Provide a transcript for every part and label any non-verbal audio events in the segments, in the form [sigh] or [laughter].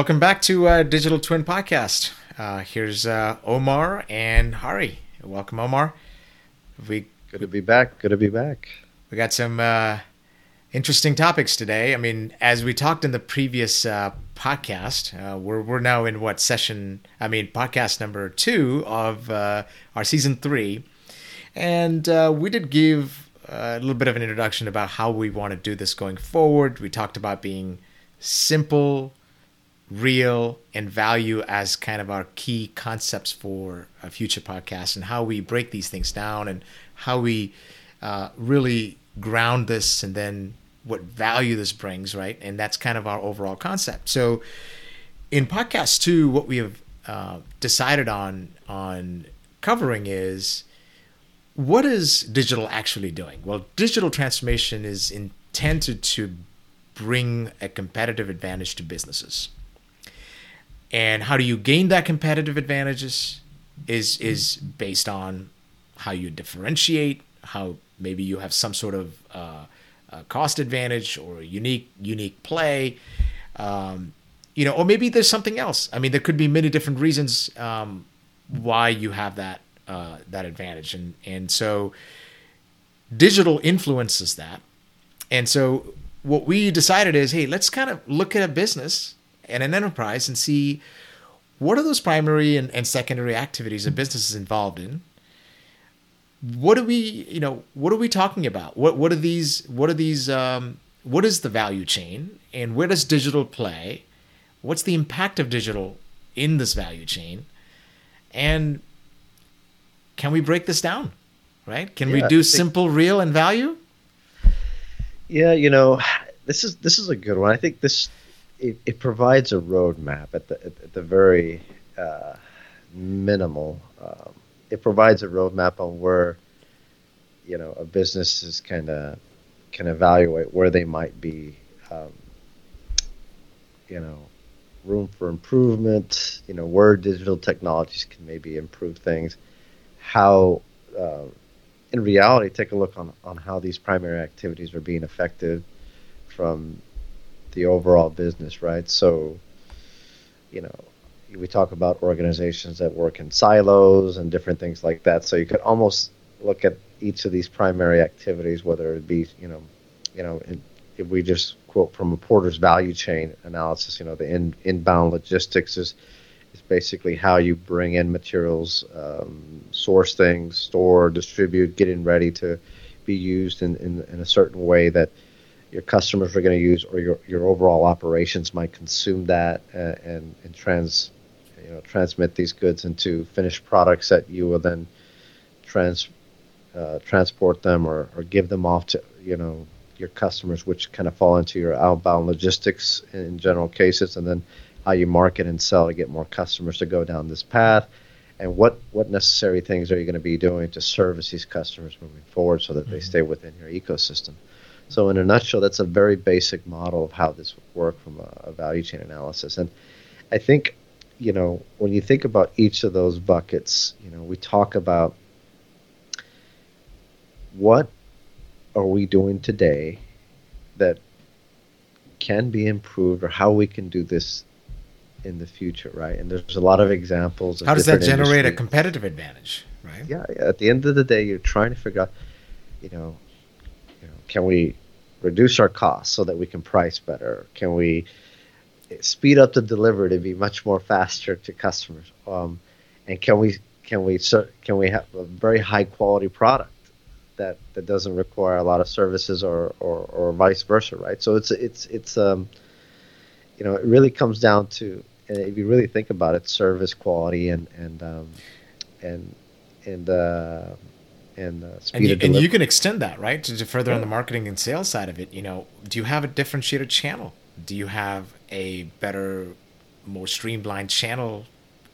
Welcome back to uh, Digital Twin Podcast. Uh, here's uh, Omar and Hari. Welcome, Omar. We good to be back. Good to be back. We got some uh, interesting topics today. I mean, as we talked in the previous uh, podcast, uh, we're we're now in what session? I mean, podcast number two of our season three, and we did give a little bit of an introduction about how we want to do this going forward. We talked about being simple real and value as kind of our key concepts for a future podcast and how we break these things down and how we uh, really ground this and then what value this brings, right? And that's kind of our overall concept. So in podcast two, what we have uh, decided on on covering is what is digital actually doing? Well, digital transformation is intended to bring a competitive advantage to businesses and how do you gain that competitive advantages is is based on how you differentiate how maybe you have some sort of uh, cost advantage or unique unique play um, you know or maybe there's something else. I mean there could be many different reasons um, why you have that uh, that advantage. And and so digital influences that. And so what we decided is hey let's kind of look at a business and an enterprise and see what are those primary and, and secondary activities a business is involved in. What are we you know what are we talking about? What what are these what are these um, what is the value chain and where does digital play? What's the impact of digital in this value chain? And can we break this down right? Can yeah, we do simple real and value? Yeah you know this is this is a good one. I think this it, it provides a roadmap at the at the very uh, minimal. Um, it provides a roadmap on where you know a business is kind of can evaluate where they might be. Um, you know, room for improvement. You know, where digital technologies can maybe improve things. How uh, in reality, take a look on, on how these primary activities are being effective from the overall business, right? So, you know, we talk about organizations that work in silos and different things like that. So you could almost look at each of these primary activities, whether it be, you know, you know, if we just quote from a Porter's value chain analysis, you know, the in, inbound logistics is is basically how you bring in materials, um, source things, store, distribute, getting ready to be used in, in, in a certain way that your customers are going to use or your, your overall operations might consume that uh, and, and trans you know transmit these goods into finished products that you will then trans uh, transport them or, or give them off to you know your customers which kind of fall into your outbound logistics in general cases and then how you market and sell to get more customers to go down this path and what what necessary things are you going to be doing to service these customers moving forward so that mm-hmm. they stay within your ecosystem so, in a nutshell, that's a very basic model of how this would work from a, a value chain analysis. And I think, you know, when you think about each of those buckets, you know, we talk about what are we doing today that can be improved or how we can do this in the future, right? And there's a lot of examples. Of how does that generate industries. a competitive advantage, right? Yeah, at the end of the day, you're trying to figure out, you know, you know, can we reduce our costs so that we can price better? Can we speed up the delivery to be much more faster to customers? Um, and can we can we can we have a very high quality product that, that doesn't require a lot of services or, or, or vice versa, right? So it's it's it's um, you know it really comes down to if you really think about it, service quality and and um, and and uh, and uh, speed and you, and you can extend that right to, to further yeah. on the marketing and sales side of it. You know, do you have a differentiated channel? Do you have a better, more streamlined channel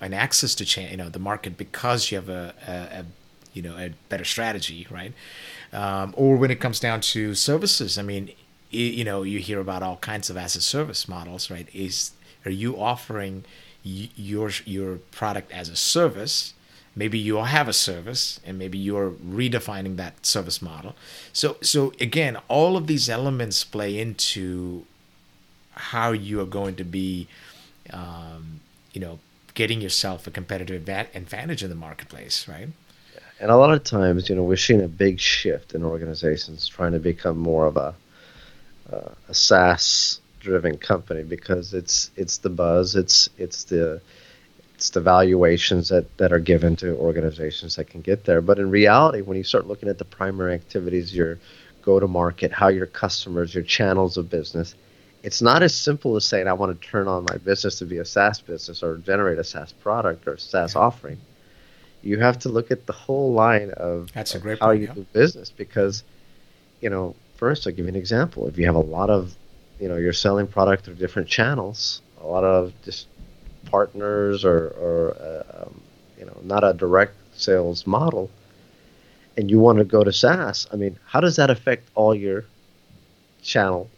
and access to cha- you know the market because you have a, a, a you know a better strategy, right? Um, or when it comes down to services, I mean, you know, you hear about all kinds of as a service models, right? Is are you offering your your product as a service? Maybe you have a service and maybe you're redefining that service model so so again all of these elements play into how you are going to be um, you know, getting yourself a competitive advantage in the marketplace, right? And a lot of times, you know, we're seeing a big shift in organizations trying to become more of a uh, a SaaS driven company because it's it's the buzz, it's it's the it's the valuations that, that are given to organizations that can get there. But in reality, when you start looking at the primary activities, your go to market, how your customers, your channels of business, it's not as simple as saying I want to turn on my business to be a SaaS business or generate a SaaS product or SaaS offering. You have to look at the whole line of, That's a great how point, you yeah. do business because, you know, first I'll give you an example. If you have a lot of, you know, you're selling product through different channels, a lot of just partners or, or uh, um, you know, not a direct sales model, and you want to go to SaaS, I mean, how does that affect all your channel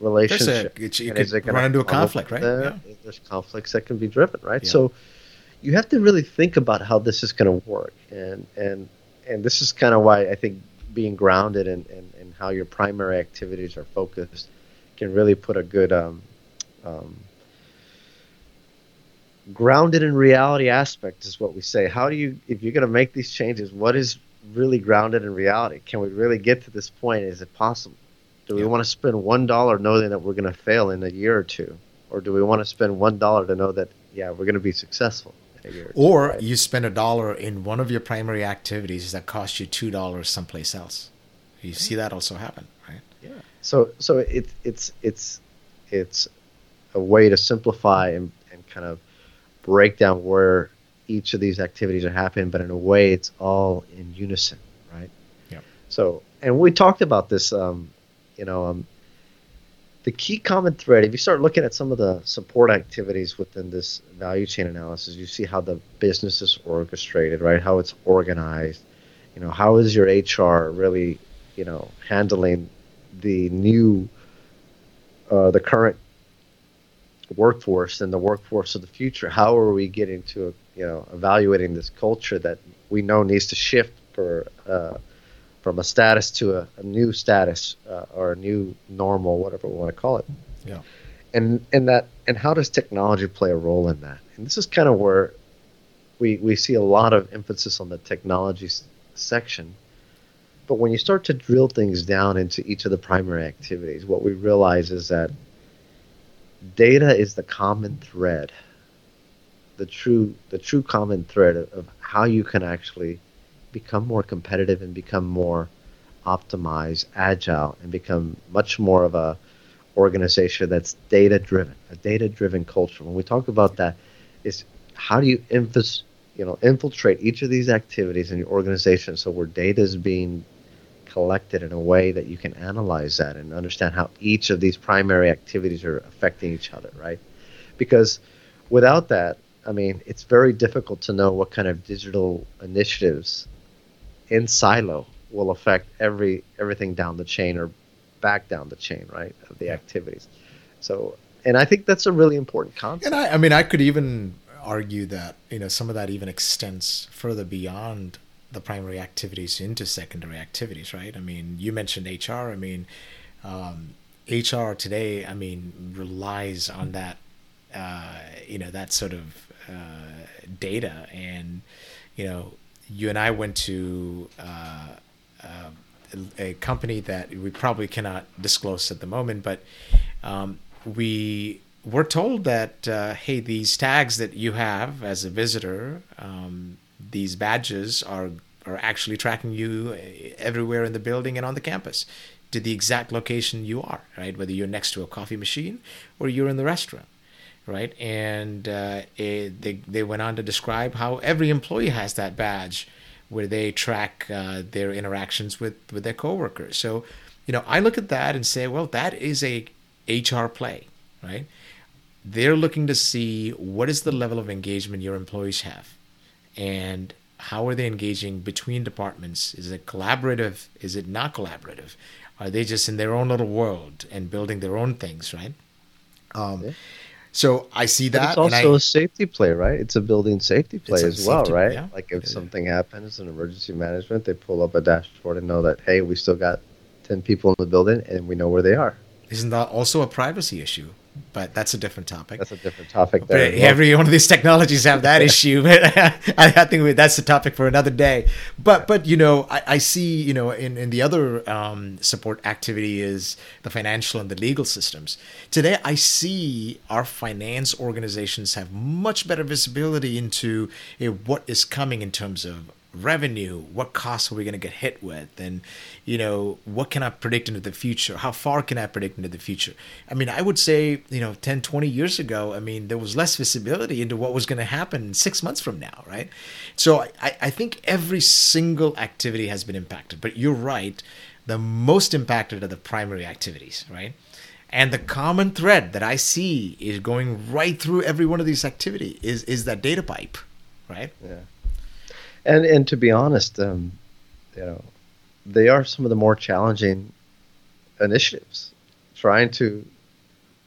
There's a, relationship? it's, you could it run into a conflict, right? there? Yeah. There's conflicts that can be driven, right? Yeah. So you have to really think about how this is going to work, and and and this is kind of why I think being grounded in, in, in how your primary activities are focused can really put a good um, um, grounded in reality aspect is what we say. How do you, if you're going to make these changes, what is really grounded in reality? Can we really get to this point? Is it possible? Do we Yeah. want to spend one dollar knowing that we're going to fail in a year or two, or do we want to spend one dollar to know that yeah we're going to be successful in a year? Or, two, right? you spend a dollar in one of your primary activities that cost you two dollars someplace else. You see that also happen, right? Yeah. So so it, it's it's it's a way to simplify and, and kind of break down where each of these activities are happening, but in a way it's all in unison, right? Yeah. So and we talked about this, um, you know, um, the key common thread. If you start looking at some of the support activities within this value chain analysis, you see how the business is orchestrated, right? How it's organized. You know, how is your HR really, you know, handling the new, uh, the current workforce and the workforce of the future? How are we getting to, you know, evaluating this culture that we know needs to shift for, uh, from a status to a, a new status uh, or a new normal, whatever we want to call it. Yeah. And and that and how does technology play a role in that? And this is kind of where we we see a lot of emphasis on the technology s- section. But when you start to drill things down into each of the primary activities, what we realize is that data is the common thread, the true the true common thread of, of how you can actually become more competitive and become more optimized, agile, and become much more of a organization that's data driven, a data driven culture. When we talk about that, is how do you infus, you know, infiltrate each of these activities in your organization so where data is being collected in a way that you can analyze that and understand how each of these primary activities are affecting each other, right? Because without that, I mean, it's very difficult to know what kind of digital initiatives in silo will affect every everything down the chain or back down the chain, right, of the activities. So, and I think that's a really important concept. And I, I mean, I could even argue that you know some of that even extends further beyond the primary activities into secondary activities, right? I mean, you mentioned HR. I mean, um, HR today, I mean, relies on that, uh, you know, that sort of uh, data, and you know, you and I went to. Uh, uh, a company that we probably cannot disclose at the moment, but um, we were told that uh, hey, these tags that you have as a visitor, um, these badges are are actually tracking you everywhere in the building and on the campus to the exact location you are, right? Whether you're next to a coffee machine or you're in the restaurant, right? And uh, it, they they went on to describe how every employee has that badge where they track uh, their interactions with with their coworkers. So, you know, I look at that and say, well, that is a HR play, right? They're looking to see what is the level of engagement your employees have, and how are they engaging between departments? Is it collaborative? Is it not collaborative? Are they just in their own little world and building their own things, right? Um, Yeah. So I see But that. it's and also I- a safety play, right? It's a building safety play as well, safety- right? yeah. Like if Yeah. something happens in emergency management, they pull up a dashboard and know that hey, we still got ten people in the building and we know where they are. isn't that also a privacy issue? But that's a different topic. That's a different topic. There. Every one of these technologies have that [laughs] issue. [laughs] I, I think that's the topic for another day. But but you know, I, I see you know in in the other um, support activity is the financial and the legal systems. Today, I see our finance organizations have much better visibility into uh, what is coming in terms of revenue what costs are we going to get hit with? And you know what can i predict into the future? How far can i predict into the future? I mean i would say you know 10 20 years ago i mean there was less visibility into what was going to happen six months from now right? So I, I think every single activity has been impacted but you're right. The most impacted are the primary activities right? And the common thread that i see is going right through every one of these activity is is that data pipe right? Yeah and and to be honest, um, you know, they are some of the more challenging initiatives, trying to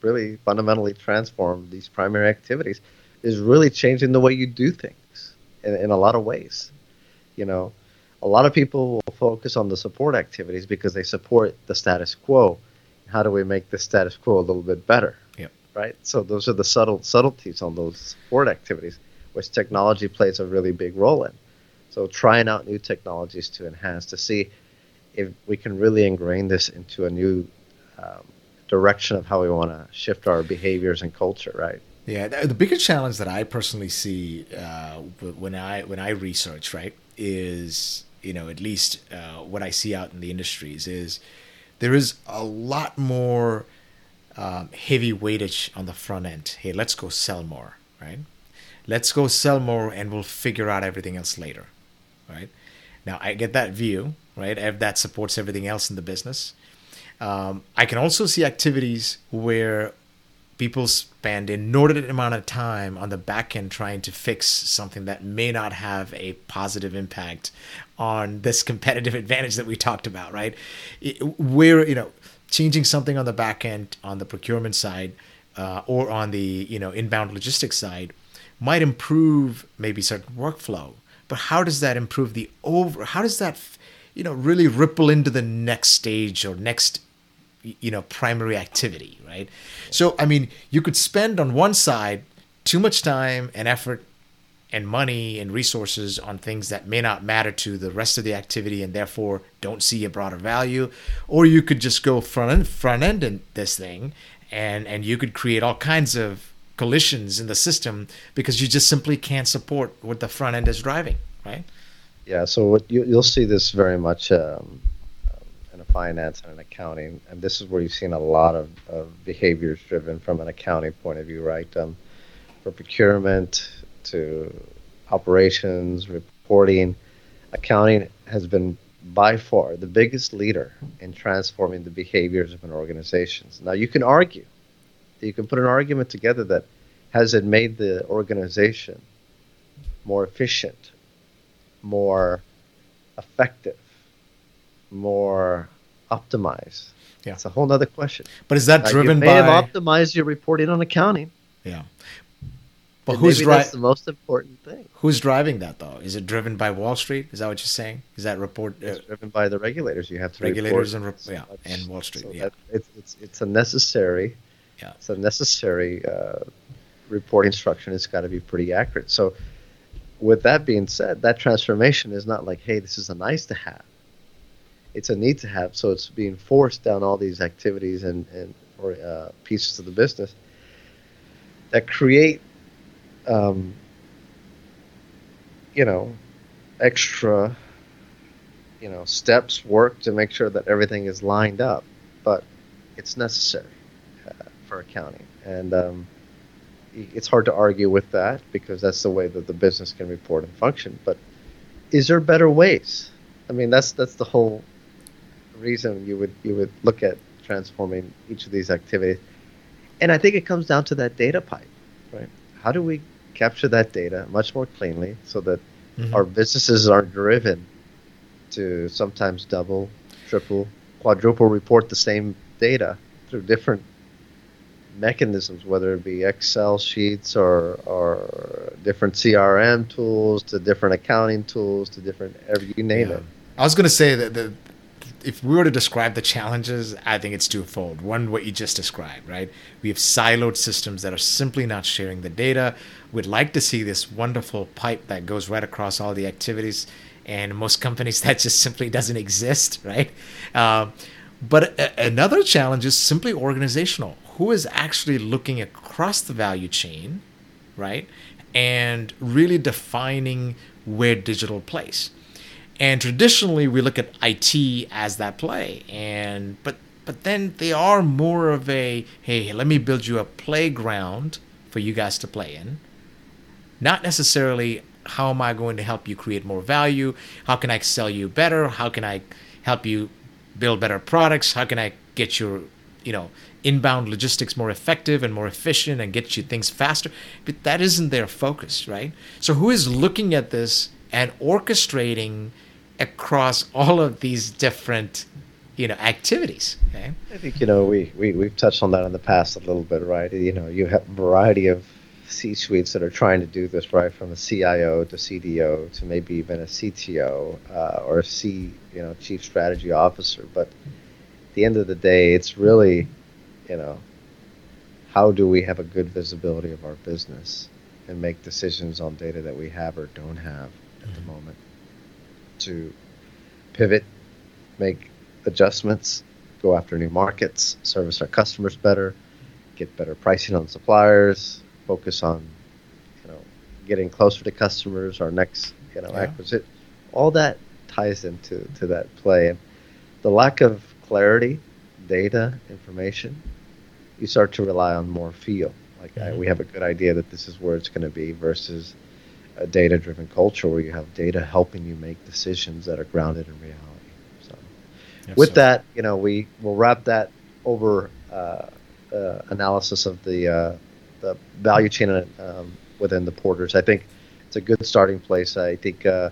really fundamentally transform these primary activities is really changing the way you do things in, in a lot of ways. You know, a lot of people will focus on the support activities because they support the status quo. How do we make the status quo a little bit better? Yep. Right. So those are the subtle subtleties on those support activities, which technology plays a really big role in. So trying out new technologies to enhance to see if we can really ingrain this into a new um, direction of how we want to shift our behaviors and culture, right? Yeah, the biggest challenge that I personally see uh, when I when I research, right, is you know at least uh, what I see out in the industries is there is a lot more um, heavy weightage on the front end. Hey, let's go sell more, right? Let's go sell more, and we'll figure out everything else later right? Now I get that view, right? If that supports everything else in the business. Um, I can also see activities where people spend an inordinate amount of time on the back end trying to fix something that may not have a positive impact on this competitive [laughs] advantage that we talked about, right? Where you know changing something on the back end on the procurement side uh, or on the you know inbound logistics side might improve maybe certain workflow but how does that improve the over how does that you know really ripple into the next stage or next you know primary activity right? So i mean you could spend on one side too much time and effort and money and resources on things that may not matter to the rest of the activity and therefore don't see a broader value. Or you could just go front end front end in this thing and and you could create all kinds of collisions in the system because you just simply can't support what the front end is driving, right? Yeah, so what you, will see this very much um, in a finance and an accounting, and this is where you've seen a lot of, of behaviors driven from an accounting point of view, right? Um, for procurement to operations, reporting, accounting has been by far the biggest leader in transforming the behaviors of an organization. Now, you can argue you can put an argument together that has it made the organization more efficient, more effective, more optimized? Yeah. It's a whole other question. But is that driven you may by have optimized your reporting on accounting? Yeah. But who's driving? That's the most important thing. Who's driving that though? Is it driven by Wall Street? Is that what you're saying? Is that report? Uh, it's driven by the regulators. You have to regulators and yeah, and Wall Street. So yeah, it's, it's it's a necessary yeah. Necessary uh, report instruction. It's got to be pretty accurate. So, with that being said, that transformation is not like, hey, this is a nice to have. It's a need to have. So it's being forced down all these activities and, and or uh, pieces of the business that create, um, you know, extra, you know, steps, work to make sure that everything is lined up. But it's necessary for accounting, and um, it's hard to argue with that because that's the way that the business can report and function. But is there better ways? I mean, that's that's the whole reason you would you would look at transforming each of these activities, and I think it comes down to that data pipe, right? How do we capture that data much more cleanly so that mm-hmm. our businesses aren't driven to sometimes double, triple, quadruple report the same data through different mechanisms, whether it be Excel sheets or, or different CRM tools to different accounting tools to different, you name yeah. it. I was going to say that the, if we were to describe the challenges, I think it's twofold. One, what you just described, right? We have siloed systems that are simply not sharing the data. We'd like to see this wonderful pipe that goes right across all the activities, and most companies [laughs] that just simply doesn't exist, right? Uh, but a- another challenge is simply organizational. Who is actually looking across the value chain, right? And really defining where digital plays. And traditionally, we look at IT as that play, and but but then they are more of a hey, let me build you a playground for you guys to play in. Not necessarily how am I going to help you create more value? How can I sell you better? How can I help you build better products? How can I get your you know inbound logistics more effective and more efficient and get you things faster? But that isn't their focus, right? So who is looking at this and orchestrating across [laughs] all of these different you know activities okay I think you know we, we we've touched on that in the past a little bit, right? You know, you have a variety of C suites that are trying to do this, right? From a CIO to CDO to maybe even a CTO uh, or a C, you know, chief strategy officer. But at the end of the day, it's really, you know, how do we have a good visibility of our business and make decisions on data that we have or don't have at the mm-hmm. moment to pivot, make adjustments, go after new markets, service our customers better, get better pricing on suppliers, focus on you know getting closer to customers, our next you know Yeah. acquisition. All that ties into to that play, and the lack of clarity, data, information, you start to rely on more feel. Like I, Mhm. we have a good idea that this is where it's going to be versus a data-driven culture where you have data helping you make decisions that are grounded in reality. So with that, you know, we will wrap that over uh, uh, analysis of the uh, the value chain um, within the porters. I think it's a good starting place. I think uh,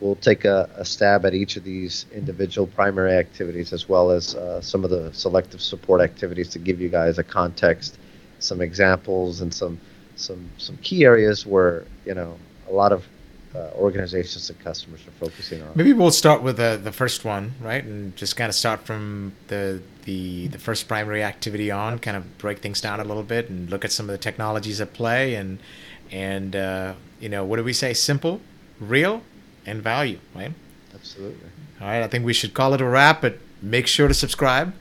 we'll take a, a stab at each of these individual primary activities as well as uh, some of the selective support activities to give you guys a context, some examples, and some some some key areas where you know a lot of uh, organizations and customers are focusing on. Maybe we'll start with the the first one, right, and just kind of start from the the the first primary activity on, kind of break things down a little bit and look at some of the technologies at play, and and uh, you know what do we say? Simple, real, and value, right? Absolutely. All right, I think we should call it a wrap, but make sure to subscribe.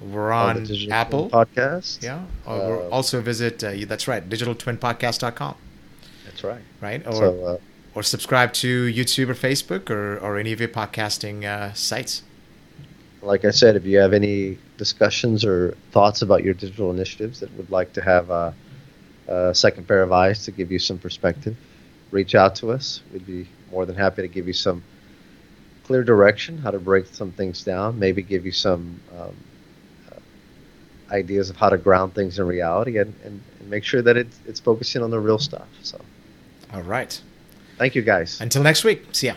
We're On Apple, podcast. yeah. Uh, also visit. Uh, that's right, digitaltwinpodcast.com, That's right. right? Or so uh, or subscribe to YouTube or Facebook or, or any of your podcasting uh, sites. like I said, if you have any discussions or thoughts about your digital initiatives that would like to have a, a second pair of eyes to give you some perspective, reach out to us. We'd be more than happy to give you some clear direction, how to break some things down, maybe give you some um, uh, ideas of how to ground things in reality and, and, and make sure that it's, it's focusing on the real stuff. So All right. thank you guys. Until next week. See ya.